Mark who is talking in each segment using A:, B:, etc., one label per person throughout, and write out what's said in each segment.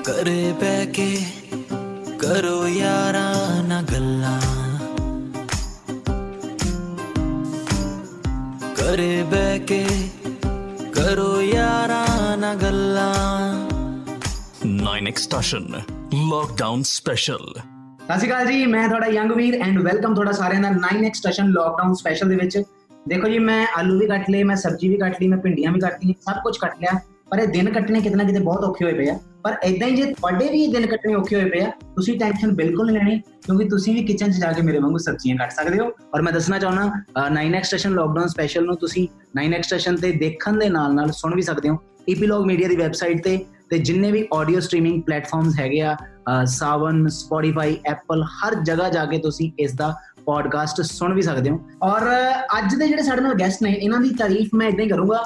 A: ਘਰੇ ਬਹਿ ਕੇ ਕਰੋ ਯਾਰਾਂ ਨਾ ਗੱਲਾਂ ਘਰੇ ਬਹਿ ਕੇ ਕਰੋ ਯਾਰਾਂ ਨਾ ਗੱਲਾਂ
B: 9 ਐਕਸਟੈਸ਼ਨ ਲੋਕਡਾਊਨ ਸਪੈਸ਼ਲ
C: ਸਤਿ ਸ਼੍ਰੀ ਅਕਾਲ ਜੀ ਮੈਂ ਤੁਹਾਡਾ ਯੰਗ ਵੀਰ ਐਂਡ ਵੈਲਕਮ ਤੁਹਾਡਾ ਸਾਰਿਆਂ ਦਾ 9 ਸਟੇਸ਼ਨ ਲੋਕਡਾਊਨ ਸਪੈਸ਼ਲ ਦੇ ਵਿੱਚ ਦੇਖੋ ਜੀ ਮੈਂ ਆਲੂ ਵੀ ਕੱਟ ਲਏ ਮੈਂ ਸਬਜ਼ੀ ਵੀ ਕੱਟ ਲਈ ਮੈਂ ਭਿੰਡੀਆਂ ਵੀ ਕੱਟ ਲਈ ਸਭ ਕੁਝ ਕੱਟ ਲਿਆ ਪਰ ਇਹ ਦਿਨ ਕੱਟਣੇ ਕਿਤਨਾ ਕਿਤੇ ਬਹੁਤ ਔਖੇ ਹੋਏ ਪਏ ਆ। ਪਰ ਇਦਾਂ ਹੀ ਜੇ ਤੁਹਾਡੇ ਵੀ ਇਹ ਦਿਨ ਕੱਟਣੇ ਔਖੇ ਹੋਏ ਪਏ ਆ, ਤੁਸੀਂ ਟੈਨਸ਼ਨ ਬਿਲਕੁਲ ਨਹੀਂ ਲੈਣੀ, ਕਿਉਂਕਿ ਤੁਸੀਂ ਵੀ ਕਿਚਨ 'ਚ ਜਾ ਕੇ ਮੇਰੇ ਵਾਂਗੂ ਸਬਜ਼ੀਆਂ ਕੱਟ ਸਕਦੇ ਹੋ। ਔਰ ਮੈਂ ਦੱਸਣਾ ਚਾਹੁੰਦਾ 9 ਸਟੇਸ਼ਨ ਲੋਕਡਾਊਨ ਸਪੈਸ਼ਲ ਨੂੰ ਤੁਸੀਂ 9 ਸਟੇਸ਼ਨ ਤੇ ਦੇਖਣ ਦੇ ਨਾਲ ਨਾਲ ਸੁਣ ਵੀ ਸਕਦੇ ਹੋ। ਈਪੀਲੌਗ ਮੀਡੀਆ ਦੀ ਵੈਬਸਾਈਟ ਤੇ ਤੇ ਜਿੰਨੇ ਵੀ ਆਡੀਓ ਸਟ੍ਰੀਮਿੰਗ ਪਲੇਟਫਾਰਮਸ ਹੈਗੇ ਆ ਸਾਵਨ ਸਪੋਟੀਫਾਈ ਐਪਲ ਹਰ ਜਗ੍ਹਾ ਜਾ ਕੇ ਤੁਸੀਂ ਇਸ ਦਾ ਪੋਡਕਾਸਟ ਸੁਣ ਵੀ ਸਕਦੇ ਹੋ। ਔਰ, ਅੱਜ ਦੇ ਜਿਹੜੇ ਸਾਡੇ ਨਾਲ ਗੈਸਟ ਨੇ, ਇਹਨਾਂ ਦੀ ਤਾਰੀਫ ਮੈਂ ਇਦਾਂ ਹੀ ਕਰੂੰਗਾ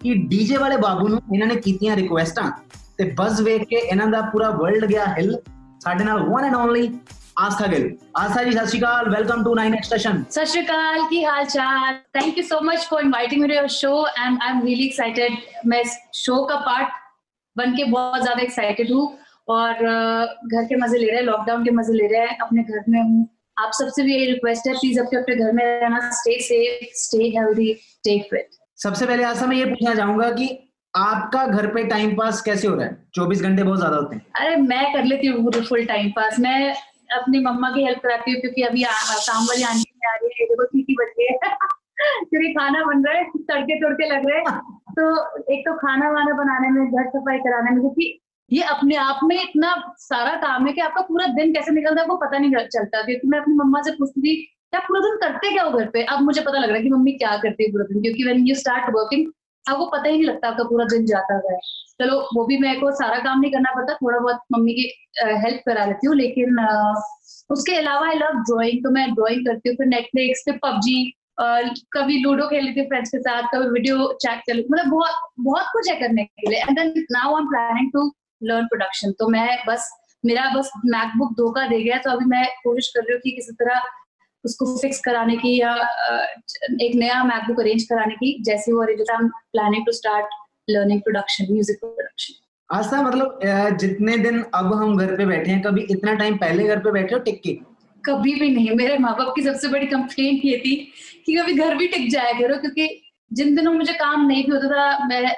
C: ਕਿ ਡੀਜੇ ਵਾਲੇ ਬਾਬੂ ਨੂੰ ਇਹਨਾਂ ਨੇ ਕੀਤੀਆਂ ਰਿਕੁਐਸਟਾਂ ਤੇ ਬਸ ਵੇਖ ਕੇ ਇਹਨਾਂ ਦਾ ਪੂਰਾ ਵਰਲਡ ਗਿਆ ਹਿੱਲ ਸਾਡੇ ਨਾਲ one and only Aastha Gill Aastha ji ਸਤਿ ਸ਼੍ਰੀ ਅਕਾਲ ਵੈਲਕਮ ਟੂ 9 ਐਕਸਟੇਸ਼ਨ
D: ਸਤਿ ਸ਼੍ਰੀ ਅਕਾਲ ਕੀ ਹਾਲ ਚਾਲ thank you so much for inviting me to your show and I am really excited मैं इस शो का पार्ट बन के बहुत ज्यादा एक्साइटेड हूँ और घर के मजे ले रहे हैं लॉकडाउन के मजे ले रहे हैं अपने घर में हूँ आप सबसे भी यही रिक्वेस्ट है प्लीज अपने अपने घर में रहना stay safe stay healthy stay fit
C: सबसे पहले आशा मैं ये पूछना चाहूँगा कि आपका घर पे टाइम पास कैसे हो रहा है? चौबीस घंटे बहुत ज़्यादा होते हैं।
D: अरे मैं कर लेती हूँ फुल टाइम पास मैं अपनी मम्मा की हेल्प कराती हूँ क्योंकि अभी काम वाली आने में आ रही है देखो सीटी बज गई है। क्योंकि खाना बन रहा है तड़के तड़के लग रहे हैं। तो एक तो खाना वाना बनाने में घर सफ़ाई कराने में क्योंकि ये अपने आप में इतना सारा काम है कि आपका पूरा दिन कैसे निकलता है वो पता नहीं चलता। क्योंकि मैं अपनी मम्मा से पूछती थी क्या पूरा दिन करते क्या हो घर पे? अब मुझे पता लग रहा है कि मम्मी क्या करती है पूरा दिन, क्योंकि वेन यू स्टार्ट वर्किंग आपको पता ही नहीं लगता आपका पूरा दिन जाता है। चलो, वो भी मेरे को सारा काम नहीं करना पड़ता थोड़ा बहुत मम्मी की हेल्प करा लेती हूँ, लेकिन उसके अलावा आई लव ड्राइंग तो मैं ड्राइंग करती हूँ, फिर नेटफ्लिक्स फिर पबजी कभी लूडो खेल लेती हूँ फ्रेंड्स के साथ, कभी वीडियो चैट कर मतलब बहुत बहुत कुछ है करने के लिए। And then now I am planning to learn production तो मैं बस, मेरा बस मैकबुक धोखा दे गया तो अभी मैं कोशिश कर रही हूँ कि किसी तरह उसको फिक्स कराने की या एक नया मैकबुक अरेंज कराने की जैसे वो अरेंज होता है planning to start learning production music production
C: Aastha मतलब जितने दिन अब हम घर पे बैठे हैं कभी इतना टाइम पहले घर पे बैठे हो टिक के?
D: कभी भी नहीं। मेरे माँ बाप की सबसे बड़ी कंप्लेंट ये थी कि कभी घर भी टिक जाया करो क्योंकि जिन दिनों मुझे काम नहीं भी होता था मैं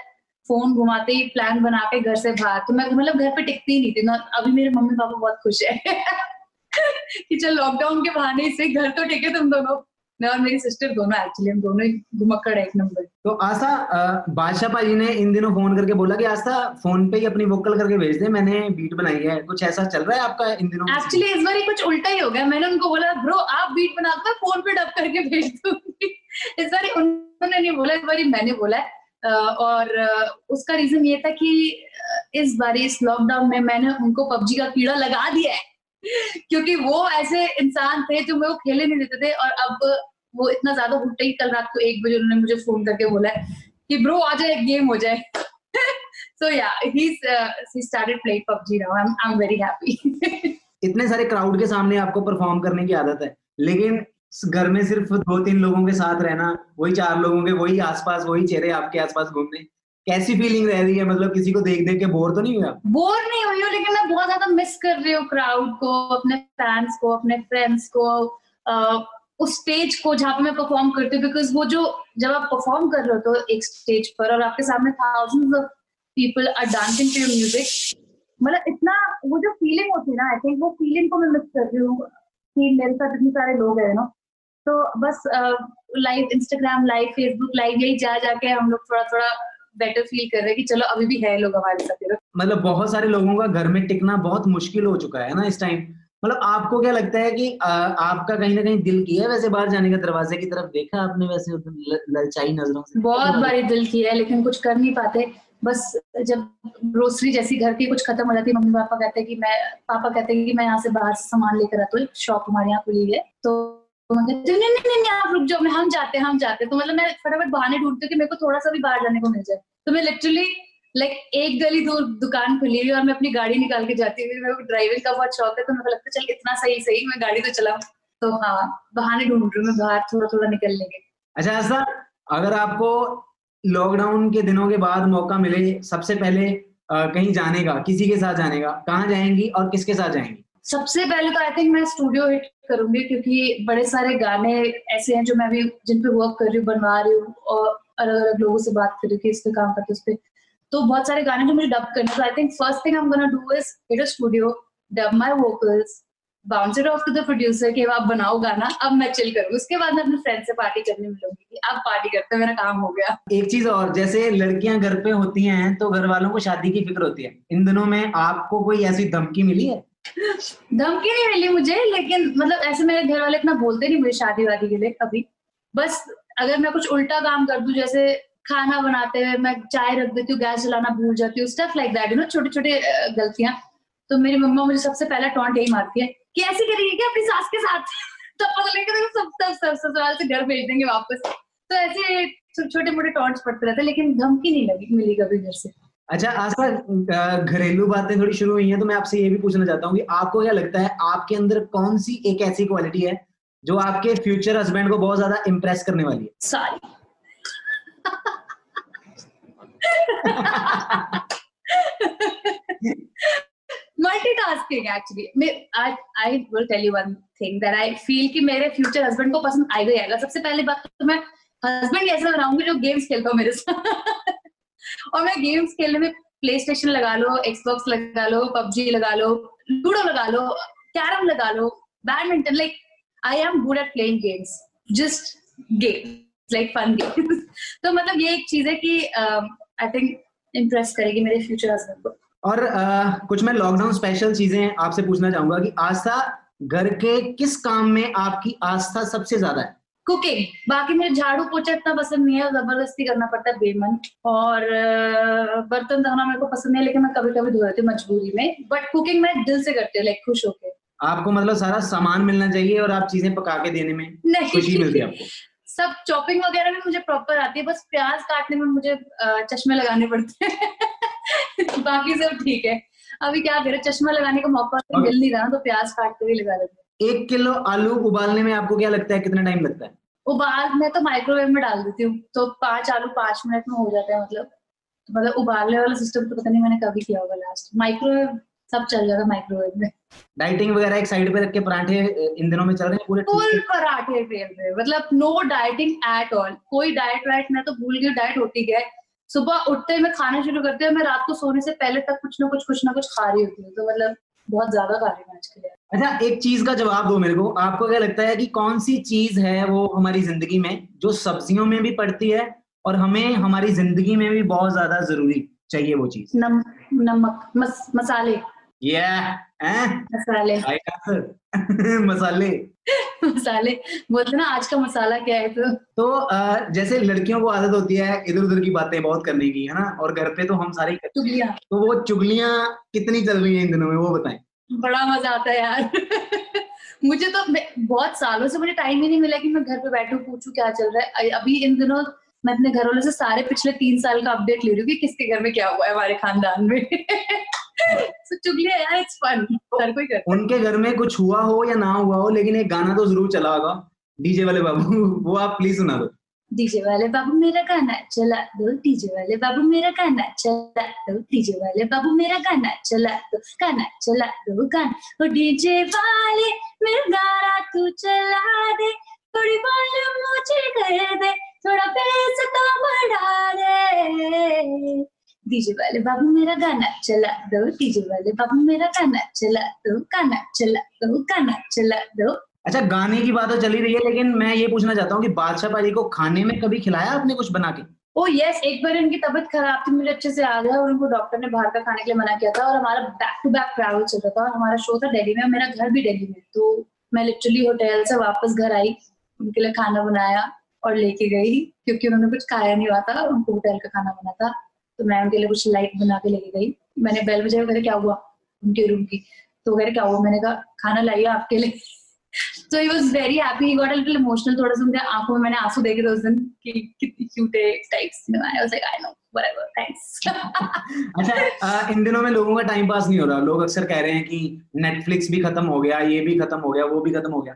D: फ़ोन घुमाते ही प्लान बना के घर से बाहर तो मैं मतलब घर पे टिकती ही नहीं थी। ना अभी मेरे मम्मी पापा बहुत खुश है। कि चल लॉकडाउन के बहाने से घर तो टिके तुम दोनों। मैं और मेरी सिस्टर दोनों एक्चुअली हम दोनों ही घुमक्कड़ एक नंबर
C: तो आशा बादशाह ने इन दिनों फ़ोन करके बोला कि आशा फ़ोन पे ही अपनी वोकल करके भेज दे मैंने बीट बनाई है। कुछ ऐसा चल रहा है आपका इन दिनों
D: एक्चुअली इस बार कुछ उल्टा ही हो गया। मैंने उनको बोला ब्रो आप बीट बना दो फ़ोन पे डब करके भेज दूँगी इस बार उन्होंने नहीं बोला इस बार मैंने बोला है। और उसका रीजन ये था कि इस बार इस लॉकडाउन में मैंने उनको पबजी का कीड़ा लगा दिया है। क्योंकि वो ऐसे इंसान थे जो मैं वो खेले नहीं देते थे और अब वो इतना ज़्यादा उल्टे ही कल रात को एक बजे उन्होंने मुझे फ़ोन करके बोला कि ब्रो आ जाए गेम हो जाए। Yeah he's uh, he started playing PUBG now. I'm I'm very
C: इतने सारे क्राउड के सामने आपको परफॉर्म करने की आदत है। लेकिन घर में सिर्फ़ दो तीन लोगों के साथ रहना वही चार लोगों के वही आसपास वही चेहरे आपके आसपास घूमने कैसी फीलिंग रह रही है? मतलब किसी को देख देख के बोर तो नहीं हुआ
D: बोर नहीं हुई हूँ, लेकिन मैं बहुत ज़्यादा मिस कर रही हूँ क्राउड को, अपने फैंस को, अपने फ्रेंड्स को उस स्टेज को जहाँ पे मैं परफॉर्म करती हूँ बिकॉज़ वो जो, जब आप परफॉर्म कर रहे हो तो एक स्टेज पर, और आपके सामने thousands of people are dancing to music मतलब इतना वो जो फीलिंग होती है ना आई थिंक वो फीलिंग को मैं मिस कर रही हूँ कि मेरे साथ इतने सारे लोग हैं ना तो बस live Instagram live Facebook live यही जा जाके हम लोग थोड़ा थोड़ा बेटर फील कर रहे हैं कि चलो अभी भी है लोग हमारे साथ
C: मतलब बहुत सारे लोगों का घर में टिकना बहुत मुश्किल हो चुका है ना इस टाइम मतलब आपको क्या लगता है कि आ, आपका कहीं ना कहीं दिल किया है वैसे बाहर जाने का दरवाजे की तरफ़? देखा आपने वैसे ललचाई नज़रों से?
D: बहुत बारी दिल किया है लेकिन कुछ कर नहीं पाते. बस जब ग्रोसरी जैसी घर की कुछ खत्म हो जाती है मम्मी पापा कहते हैं कि मैं पापा कहते हैं कि मैं यहाँ से बाहर से सामान लेकर आता हूँ शॉप हमारे यहाँ खुली है. तो नहीं नहीं नहीं नहीं, आप रुक जाओ हम जाते हैं, हम जाते हैं। तो मतलब मैं फटाफट बहाने ढूंढती हूँ कि मेरे को थोड़ा सा भी बाहर जाने को मिल जाए। तो मैं लिटरली लाइक एक गली दूर दुकान खुली हुई और मैं अपनी गाड़ी निकाल के जाती हूँ। मेरे को ड्राइविंग का बहुत शौक है तो मेरे को लगता है, चल, इतना सही सही, मैं गाड़ी तो चलाऊं। तो हाँ बहाने ढूंढ रही हूँ मैं बाहर थोड़ा थोड़ा निकलने के।
C: अच्छा ऐसा अगर आपको लॉकडाउन के दिनों के बाद मौका मिले, सबसे पहले कहीं जाने का, किसी के साथ जाने का, कहाँ जाएँगी और किसके साथ जाएँगी?
D: सबसे पहले तो आई थिंक मैं स्टूडियो हिट करूँगी क्योंकि बड़े सारे गाने ऐसे हैं जो मैं भी, जिन पे वर्क कर रही हूँ, बनवा रही हूँ और अलग अलग लोगों से बात कर रही हूँ कि इस पे काम करते उस पे। तो बहुत सारे गाने जो मुझे डब करने तो I think first thing I am gonna do is hit a studio dub my vocals bounce it off to the producer कि आप बनाओ गाना, अब मैं चिल करूँ उसके बाद मैं अपने फ्रेंड से पार्टी करने मिलूँगी कि अब पार्टी करते मेरा काम हो गया।
C: एक चीज़ और, जैसे लड़कियाँ घर पे होती हैं तो घर वालों को शादी की फ़िक्र होती है। इन दिनों में आपको कोई ऐसी धमकी मिली है?
D: धमकी नहीं मिली मुझे, लेकिन मतलब ऐसे मेरे घर वाले इतना बोलते नहीं मुझे शादी वादी के लिए कभी। बस अगर मैं कुछ उल्टा काम कर दू, जैसे खाना बनाते हुए मैं चाय रख देती हूँ, गैस जलाना भूल जाती हूँ stuff like that you know छोटे छोटे गलतियाँ। तो मेरी मम्मा मुझे सबसे पहला टॉन्ट यही मारती है कि ऐसी करेगी क्या अपनी सास के साथ। तो पता लगे सब सब सब ससुराल से घर भेज देंगे वापस। तो ऐसे छोटे मोटे टॉन्ट्स पड़ते रहते लेकिन धमकी नहीं लगी, मिली कभी घर से।
C: अच्छा आस्था घरेलू बातें थोड़ी शुरू हुई हैं तो मैं आपसे ये भी पूछना चाहता हूँ कि आपको क्या लगता है, आपके अंदर कौन सी एक ऐसी क्वालिटी है, जो आपके फ्यूचर हस्बैंड को बहुत ज़्यादा इम्प्रेस करने वाली है?
D: सारी। मल्टीटास्किंग एक्चुअली मैं I I will tell you one thing that I feel कि मेरे फ्यूचर हस्बैंड को पसंद आएगा ही। आएगा सबसे पहले बात तो मैं हस्बैंड ऐसा बनाऊँगी जो गेम्स खेलता हूँ मेरे साथ? और मैं गेम्स खेलने में प्ले स्टेशन लगा लो एक्सबॉक्स लगा लो पबजी लगा लो लूडो लगा लो कैरम लगा लो badminton like I am good at playing games just game like fun games तो मतलब ये एक चीज़ है कि आई थिंक इम्प्रेस करेगी मेरे फ्यूचर हस्बैंड को।
C: और uh, कुछ मैं लॉकडाउन स्पेशल चीज़ें आपसे पूछना चाहूँगा कि आस्था घर के किस काम में आपकी आस्था सबसे ज़्यादा है?
D: कुकिंग। बाकी मेरे झाड़ू पोछा इतना पसंद नहीं है ज़बरदस्ती करना पड़ता है बेमन। और बर्तन धोना मेरे को पसंद नहीं है लेकिन मैं कभी कभी धो हूँ मजबूरी में। बट कुकिंग मैं दिल से करती हूँ लाइक खुश होके।
C: आपको मतलब सारा सामान मिलना चाहिए और आप चीज़ें पका के देने में नहीं। खुशी मिलती है आपको?
D: सब चॉपिंग वगैरह में मुझे प्रॉपर आती है बस प्याज काटने में मुझे चश्मे लगाने पड़ते हैं। बाकी सब ठीक है। अभी क्या करें चश्मा लगाने का मौका मिल नहीं रहा तो प्याज काटते हुए लगा लेते
C: एक किलो आलू उबालने में आपको क्या लगता है कितना टाइम लगता है?
D: उबाल मैं तो माइक्रोवेव में डाल देती हूँ तो पाँच आलू पाँच मिनट में हो जाता है मतलब। तो मतलब उबालने वाला सिस्टम तो पता नहीं मैंने कभी किया होगा लास्ट माइक्रोवेव सब चल जाएगा माइक्रोवेव में।
C: डाइटिंग वगैरह एक साइड पे रख के पराठे इन दिनों में चल रहे हैं पूरे?
D: फुल पराठे फेल रहे मतलब नो डाइटिंग एट ऑल कोई डाइट वाइट मैं तो भूल गई डाइट होती है? सुबह उठते ही मैं खाना शुरू करते हैं मैं रात को सोने से पहले तक कुछ ना कुछ कुछ ना कुछ खा रही होती हूँ। तो मतलब बहुत ज़्यादा खा रही हूँ आज के लिए।
C: अच्छा एक चीज़ का जवाब दो मेरे को। आपको क्या लगता है कि कौन सी चीज़ है वो हमारी ज़िंदगी में जो सब्जियों में भी पड़ती है और हमें हमारी ज़िंदगी में भी बहुत ज़्यादा ज़रूरी चाहिए वो चीज़?
D: नम, नमक मस, मसाले।
C: yeah,
D: मसाले।
C: मसाले।
D: मसाले। बोलते ना आज का मसाला क्या है तो?
C: तो आ, जैसे लड़कियों को आदत होती है इधर उधर की बातें बहुत करने की है ना? और घर पे तो हम सारे
D: चुगलियाँ।
C: तो वो चुगलियाँ कितनी चल रही है इन दिनों में वो बताएँ।
D: बड़ा मज़ा आता है यार। मुझे तो बहुत सालों से मुझे टाइम ही नहीं मिला कि मैं घर पे बैठू पूछू क्या चल रहा है। अभी इन दिनों मैं अपने घर वालों से सारे पिछले तीन साल का अपडेट ले रही हूँ कि किसके घर में क्या हुआ है हमारे खानदान में। So, चुगलिया यार इट्स फन हर कोई करता
C: उनके घर में कुछ हुआ हो या ना हुआ हो लेकिन एक गाना तो ज़रूर चला होगा डीजे वाले बाबू वो आप प्लीज़ सुना दो।
D: डीजे वाले बाबू, मेरा गाना चला दो, डीजे वाले बाबू, मेरा गाना चला दो, डीजे वाले बाबू, मेरा गाना चला दो, गाना चला दो, गाना। ओ डीजे वाले, मेरा गाना तू चला दे, थोड़ी वॉल्यूम मुझे कर दे, थोड़ा बेस तो बढ़ा दे। डीजे वाले बाबू, मेरा गाना चला दो, डीजे वाले बाबू, मेरा गाना चला दो, गाना चला दो, गाना चला दो।
C: अच्छा गाने की बात तो चली रही है, लेकिन मैं ये पूछना चाहता हूँ कि बादशाह पाजी को खाने में कभी खिलाया आपने कुछ बना के?
D: ओ यस एक बार उनकी तबीयत खराब थी, मुझे अच्छे से याद है, और उनको डॉक्टर ने बाहर का खाने के लिए मना किया था, और हमारा बैक टू बैक ट्रैवल चल रहा था, और हमारा शो था दिल्ली में, मेरा घर भी दिल्ली में तो मैं लिटरली होटल से वापस घर आई, उनके लिए खाना बनाया, और लेके गई, क्योंकि उन्होंने कुछ खाया नहीं हुआ था उनको होटल का खाना बना था तो मैं उनके लिए कुछ लाइट बना के लेके गई, मैंने बेल बजाई क्या हुआ? उनके रूम की तो वगैरह क्या हुआ? मैंने कहा, खाना लाइए आपके लिए। So he was very happy he got a little emotional थोड़ा सा उनके आँखों में मैंने आँसू देखे थे उस दिन कि कितनी क्यूट है types you know I was like I know whatever thanks
C: अच्छा इन दिनों में लोगों का टाइम पास नहीं हो रहा। लोग अक्सर कह रहे हैं कि नेटफ्लिक्स भी खत्म हो गया ये भी खत्म हो गया वो भी खत्म हो गया।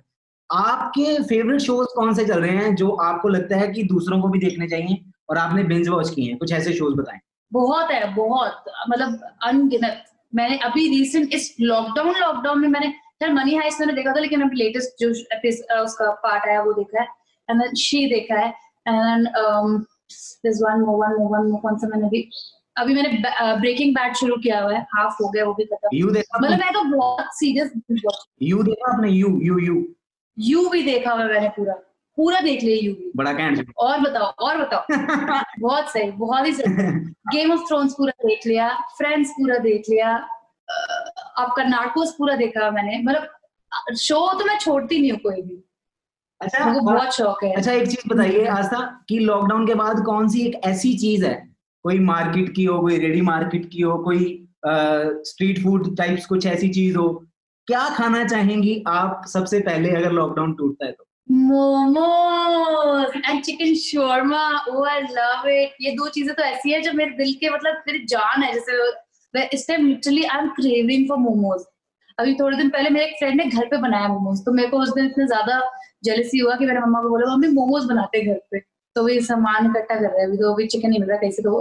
C: आपके फेवरेट शोज़ कौन से चल रहे हैं जो आपको लगता है कि दूसरों को भी देखने चाहिए और आपने बिंज वॉच किए हैं? कुछ ऐसे शोज़ बताएँ।
D: बहुत है बहुत। मतलब अनगिनत। मैंने अभी रिसेंट इस लॉकडाउन लॉकडाउन में मैंने यार मनी हाइस्ट मैंने देखा था लेकिन अभी लेटेस्ट जो उसका पार्ट आया वो देखा है। एंड देन शी देखा है। And this one more one more one more कौन सा मैंने अभी अभी मैंने ब्रेकिंग बैड शुरू किया हुआ है। हाफ़ हो गया वो भी खत्म।
C: यू देखा
D: मतलब मैं तो बहुत सीरियस
C: यू देखा आपने? यू यू यू
D: यू भी देखा हुआ मैंने पूरा। पूरा देख लिया यू भी।
C: बड़ा कैंट
D: और बताओ और बताओ। बहुत सही बहुत ही सही। गेम ऑफ़ थ्रोन्स पूरा देख लिया। फ्रेंड्स पूरा देख लिया। आपका नार्कोस पूरा देखा मैंने। मतलब शो तो मैं छोड़ती नहीं हूँ कोई भी।
C: अच्छा
D: मुझे बहुत शौक है।
C: अच्छा एक चीज़ बताइए आस्था कि लॉकडाउन के बाद कौन सी एक ऐसी चीज़ है कोई मार्केट की हो कोई रेडी मार्केट की हो कोई स्ट्रीट फ़ूड टाइप्स कुछ ऐसी चीज़ हो क्या खाना चाहेंगी आप सबसे पहले अगर लॉकडाउन टूटता है तो?
D: Momos and chicken shawarma oh I love it ये दो चीज़ें तो ऐसी है जो मेरे दिल के मतलब मेरी जान है जैसे मैं इस time literally I am craving for momos अभी थोड़े दिन पहले मेरे एक फ्रेंड ने घर पे बनाया मोमोज तो मेरे को उस दिन इतने ज़्यादा जेलसी हुआ कि मेरे मम्मा को बोला, मम्मी मोमोज बनाते घर पे। तो वही सामान इकट्ठा कर रहे हैं, अभी तो अभी चिकन नहीं मिल रहा कैसे तो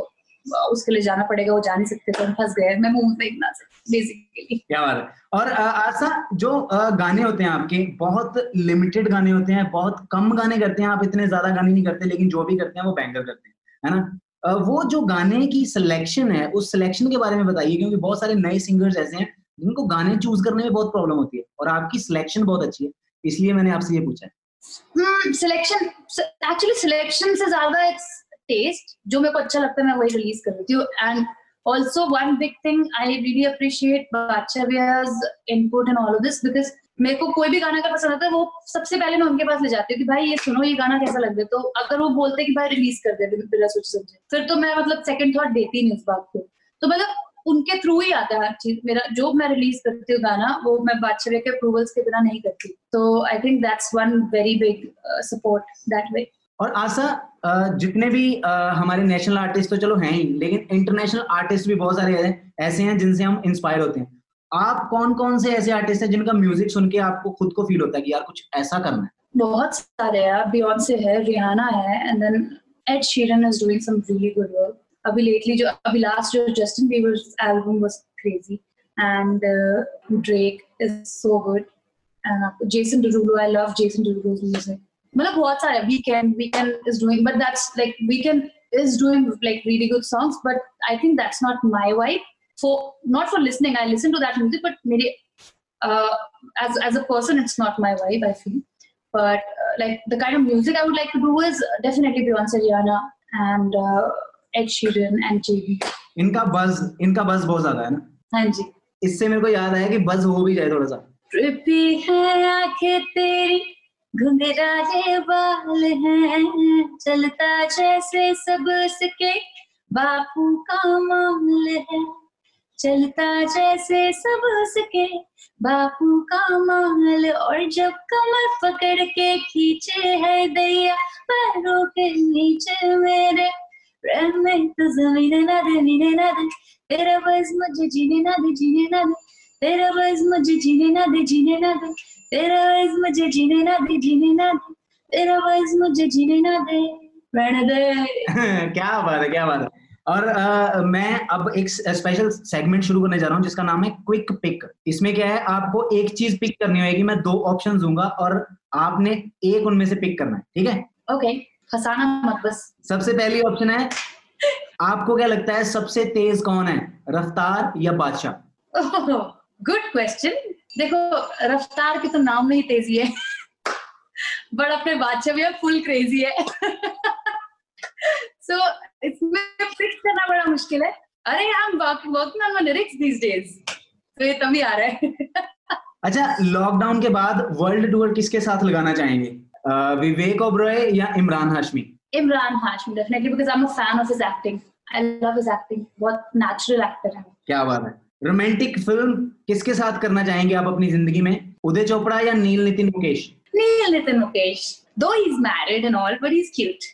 D: उसके लिए जाना पड़ेगा, वो जा नहीं सकते तो फंस गए मैं मोमोज नहीं बना सकती बेसिकली
C: क्या बात है। और आशा, जो गाने होते हैं आपके, बहुत लिमिटेड गाने होते हैं, बहुत कम गाने करते हैं, आप इतने ज़्यादा गाने नहीं करते, लेकिन जो भी करते हैं, वो बैंकर करते हैं, है ना? वो जो गाने की सिलेक्शन है, उस सिलेक्शन के बारे में बताइए, क्योंकि बहुत सारे नए सिंगर्स ऐसे हैं, जिनको गाने चूज़ करने में बहुत प्रॉब्लम होती है, और आपकी सिलेक्शन बहुत अच्छी है, इसलिए मैंने आपसे ये पूछा है।
D: सिलेक्शन एक्चुअली सिलेक्शन से ज़्यादा इट्स टेस्ट जो मेरे को अच्छा लगता है, मैं वही रिलीज़ कर देती हूँ and also one big thing I really appreciate वियाज input and all of this because मेरे को कोई भी गाना अगर पसंद आता है, वो सबसे पहले मैं उनके पास ले जाती हूँ कि भाई, ये सुनो, ये गाना कैसा लग रहा है? तो अगर वो बोलते कि, भाई रिलीज़ कर दे बिना- सोचे समझे। फिर तो मैं मतलब सेकंड थॉट देती नहीं उस बात को। तो मतलब उनके थ्रू ही आता है हर चीज़। मेरा, जो मैं रिलीज़ करती हूँ गाना, वो मैं बादशाह के अप्रूवल्स के बिना नहीं करती। तो I think that's one very big support that way
C: और आशा जितने भी हमारे नेशनल आर्टिस्ट तो चलो हैं ही, लेकिन इंटरनेशनल आर्टिस्ट भी बहुत सारे ऐसे हैं जिनसे हम इंस्पायर होते हैं। आप कौन कौन से ऐसे आर्टिस्ट हैं जिनका म्यूज़िक सुन के आपको खुद को फील होता है कि यार कुछ ऐसा करना है?
D: बहुत सारे हैं। बियॉन्से है रिहाना है and then Ed Sheeran is doing some really good work अभी लेटली जो, अभी लास्ट जो Justin Bieber's album was crazy and Drake is so good and Jason Derulo I love Jason Derulo's music मतलब बहुत सारे Weeknd Weeknd is doing but that's like Weeknd is doing, like, really good songs, but i think that's not my vibe. For not for listening i listen to that music but maybe uh, as as a person it's not my vibe i feel but uh, like the kind of music I would like to do is definitely Beyonce, Rihanna, and uh, Ed Sheeran and JB.
C: इनका बज इनका बज बहुत ज़्यादा है ना
D: हाँ जी
C: इससे मेरे को याद आया कि बज हो भी जाए थोड़ा सा
D: ट्रिपी है आँखें तेरी घुंघराले बाल हैं चलता जैसे सब उसके बापू का मामल है चलता जैसे सब उसके बापू का माल और जब कमर पकड़ के खींचे है दैया पैरों के नीचे मेरे प्रेम में तो ज़मीन ना दे नीने ना दे तेरा बस मुझे जीने ना दे, जीने ना दे, तेरा बस मुझे जीने ना दे, जीने ना दे, तेरा बस मुझे जीने ना दे, जीने ना दे, तेरा बस मुझे जीने ना दे, प्रण दे।
C: क्या बात है, क्या बात है। और अ, मैं अब एक स्पेशल सेगमेंट शुरू करने जा रहा हूँ जिसका नाम है क्विक पिक इसमें क्या है आपको एक चीज़ पिक करनी होगी मैं दो ऑप्शन दूँगा और आपने एक उनमें से पिक करना है ठीक है?
D: ओके फसाना मत बस।
C: सबसे पहली ऑप्शन है आपको क्या लगता है सबसे तेज कौन है रफ्तार या बादशाह?
D: गुड क्वेश्चन देखो रफ्तार की तो नाम में ही तेज़ी है। बट अपने बादशाह भी फुल क्रेजी है। सो इसमें फिक्स करना बड़ा मुश्किल है अरे I am working on my lyrics these days तो ये तभी आ रहा है
C: अच्छा लॉकडाउन के बाद वर्ल्ड टूर किसके साथ लगाना चाहेंगे विवेक ओब्रॉय या Imran Hashmi
D: Imran Hashmi definitely because I am a fan of his acting I love his acting बहुत नेचुरल एक्टर है
C: क्या बात है रोमांटिक फ़िल्म किसके साथ करना चाहेंगे आप अपनी ज़िंदगी में उदय चोपड़ा या Neil Nitin Mukesh
D: Neil Nitin Mukesh. Though he's married and all, but he's cute.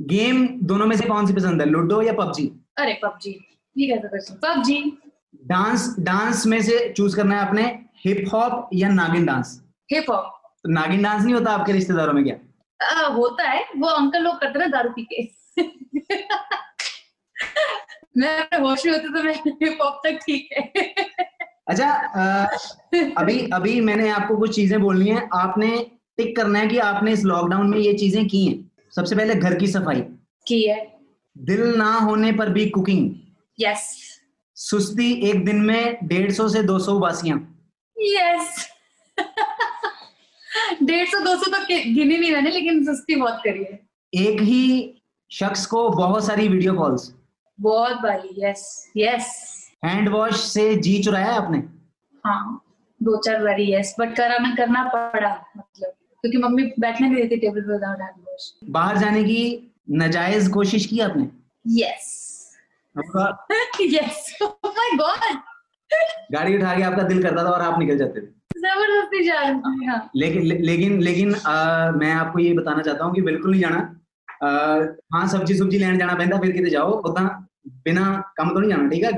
C: Game दोनों में से कौन सी पसंद है लूडो या पबजी?
D: अरे पबजी। कैसा क्वेश्चन पबजी।
C: डांस डांस में से चूज़ करना है आपने हिप हॉप या नागिन डांस?
D: हिप हॉप
C: तो नागिन डांस नहीं होता आपके रिश्तेदारों में क्या?
D: आ, होता है। वो अंकल लोग करते हैं ना दारू पी के। मैं होश में होती तो मैं हिप हॉप तक ठीक है।
C: अच्छा अ, अभी अभी मैंने आपको कुछ चीज़ें बोलनी है। आपने टिक करना है कि आपने इस लॉकडाउन में ये चीज़ें की हैं। सबसे पहले घर की सफ़ाई।
D: की है।
C: दिल ना होने पर भी कुकिंग
D: यस
C: सुस्ती एक दिन में डेढ़ सौ से दो सौ उबासियाँ।
D: यस डेढ़ सौ दो सौ तो गिनी नहीं मैंने लेकिन सुस्ती बहुत करी है।
C: एक ही शख्स को बहुत सारी वीडियो कॉल्स
D: बहुत बारी यस यस
C: हैंड वॉश से जी चुराया आपने?
D: हाँ दो चार बारी यस बट कराना करना पड़ा मतलब। क्योंकि मम्मी बैठने नहीं देती टेबल पे विदाउट हैंड वॉश
C: बाहर जाने की नाजायज कोशिश की आपने?
D: यस यस माय गॉड
C: गाड़ी उठा के आपका दिल करता था और आप निकल जाते थे।
D: ज़बरदस्ती जा रही हाँ।
C: लेकिन ले, लेकिन लेकिन आ, मैं आपको ये बताना चाहता हूँ कि बिल्कुल नहीं जाना। हाँ सब्ज़ी सुब्जी लेने जाना पैंदा फिर किते जाओ? उतना बिना काम तो नहीं जाना ठीक है?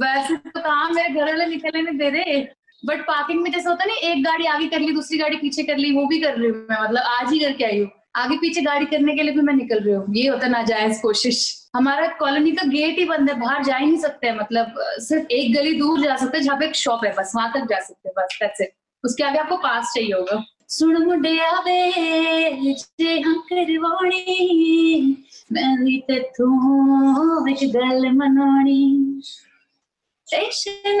D: वैसे तो कहाँ मेरे घर वाले निकलने नहीं दे रहे। बट पार्किंग में जैसा होता है ना, एक गाड़ी आगे कर ली, दूसरी गाड़ी पीछे कर ली, वो भी कर रही हूँ मैं। मतलब आज ही करके आई हूँ। आगे पीछे गाड़ी करने के लिए भी मैं निकल रही हूँ। ये होता है नाजायज कोशिश। हमारा कॉलोनी का गेट ही बंद है, बाहर जा ही नहीं सकते हैं। मतलब सिर्फ़ एक गली दूर जा सकते हैं, जहाँ पे एक शॉप है, बस, वहाँ तक जा सकते हैं, बस, that's it. उसके आगे आपको पास चाहिए होगा। सुन मुंडिया वे जे हम करवाणी मैं भी ते तू एक गल मनानी tension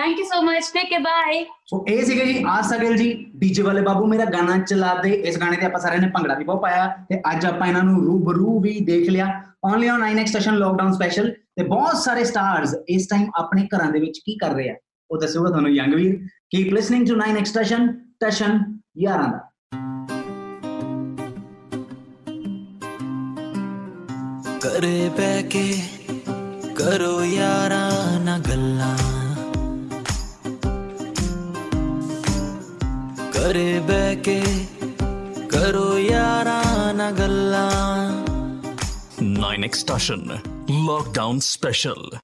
D: thank you so much take care bye
C: ਸੋ ਇਹ ਸੀਗੇ ਜੀ ਆਸਾ ਗਿੱਲ ਜੀ ਡੀਜੇ ਵਾਲੇ ਬਾਬੂ ਮੇਰਾ ਗਾਣਾ ਚਲਾ ਦੇ ਇਸ ਗਾਣੇ ਤੇ ਆਪਾਂ ਸਾਰਿਆਂ ਨੇ ਭੰਗੜਾ ਵੀ ਬਹੁਤ ਪਾਇਆ ਤੇ ਅੱਜ ਆਪਾਂ ਇਹਨਾਂ ਨੂੰ ਰੂਬਰੂ ਵੀ ਦੇਖ ਲਿਆ only on 9x station lockdown special ਤੇ ਬਹੁਤ ਸਾਰੇ ਸਟਾਰਸ ਇਸ ਟਾਈਮ ਆਪਣੇ ਘਰਾਂ ਦੇ ਵਿੱਚ ਕੀ ਕਰ ਰਹੇ ਆ ਉਹ ਦੱਸੂਗਾ ਤੁਹਾਨੂੰ young Veer keep listening to 9x station station ਯਾਰਾਂ ਦਾ
A: ਘਰੇ ਬਹਿ ਕੇ ਕਰੋ करे बैके करो याराना गल्ला।
B: Nine extension lockdown special